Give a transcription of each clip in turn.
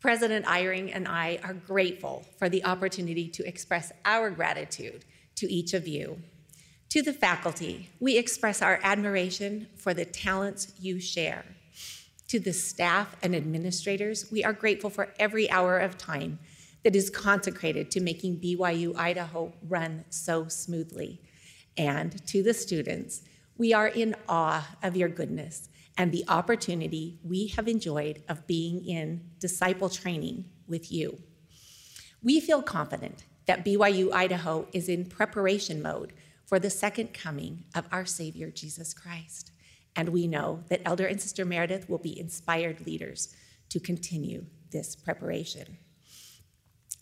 President Eyring and I are grateful for the opportunity to express our gratitude to each of you. To the faculty, we express our admiration for the talents you share. To the staff and administrators, we are grateful for every hour of time that is consecrated to making BYU Idaho run so smoothly. And to the students, we are in awe of your goodness and the opportunity we have enjoyed of being in disciple training with you. We feel confident that BYU Idaho is in preparation mode for the second coming of our Savior Jesus Christ. And we know that Elder and Sister Meredith will be inspired leaders to continue this preparation.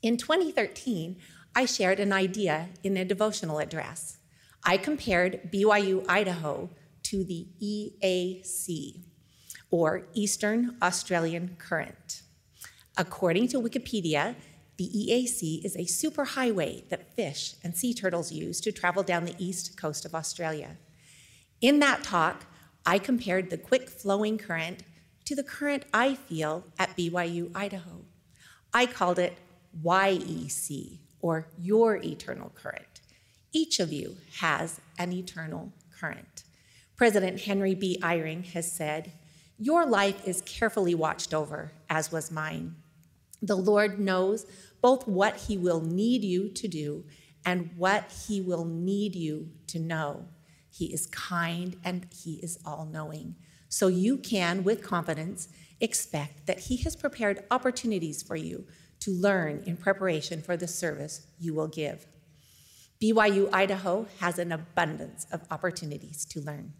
In 2013, I shared an idea in a devotional address. I compared BYU Idaho to the EAC, or Eastern Australian Current. According to Wikipedia, the EAC is a superhighway that fish and sea turtles use to travel down the east coast of Australia. In that talk, I compared the quick flowing current to the current I feel at BYU Idaho. I called it YEC, or Your Eternal Current. Each of you has an eternal current. President Henry B. Eyring has said, Your life is carefully watched over, as was mine. The Lord knows both what He will need you to do and what He will need you to know. He is kind and He is all knowing. So you can, with confidence, expect that He has prepared opportunities for you to learn in preparation for the service you will give. BYU Idaho has an abundance of opportunities to learn.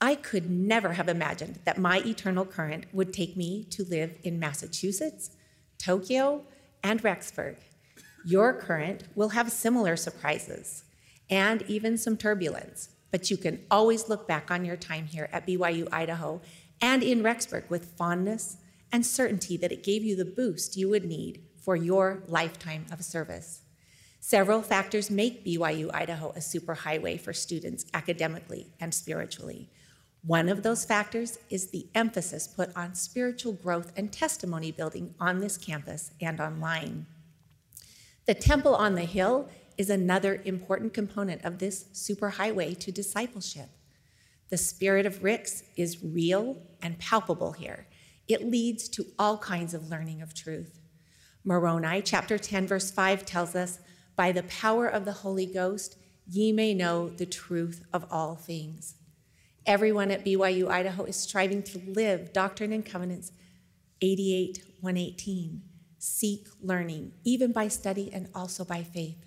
I could never have imagined that my eternal current would take me to live in Massachusetts, Tokyo, and Rexburg. Your current will have similar surprises and even some turbulence, but you can always look back on your time here at BYU Idaho and in Rexburg with fondness and certainty that it gave you the boost you would need for your lifetime of service. Several factors make BYU Idaho a superhighway for students academically and spiritually. One of those factors is the emphasis put on spiritual growth and testimony building on this campus and online. The Temple on the Hill is another important component of this superhighway to discipleship. The spirit of Ricks is real and palpable here. It leads to all kinds of learning of truth. Moroni chapter 10, verse 5 tells us, By the power of the Holy Ghost, ye may know the truth of all things. Everyone at BYU Idaho is striving to live Doctrine and Covenants 88 118. Seek learning, even by study and also by faith.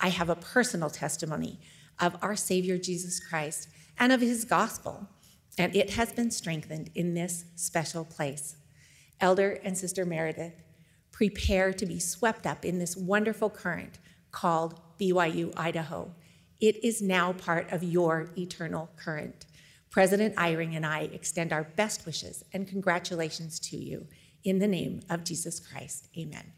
I have a personal testimony of our Savior Jesus Christ and of his gospel, and it has been strengthened in this special place. Elder and Sister Meredith, prepare to be swept up in this wonderful current called BYU Idaho. It is now part of your eternal current. President Eyring and I extend our best wishes and congratulations to you in the name of Jesus Christ. Amen.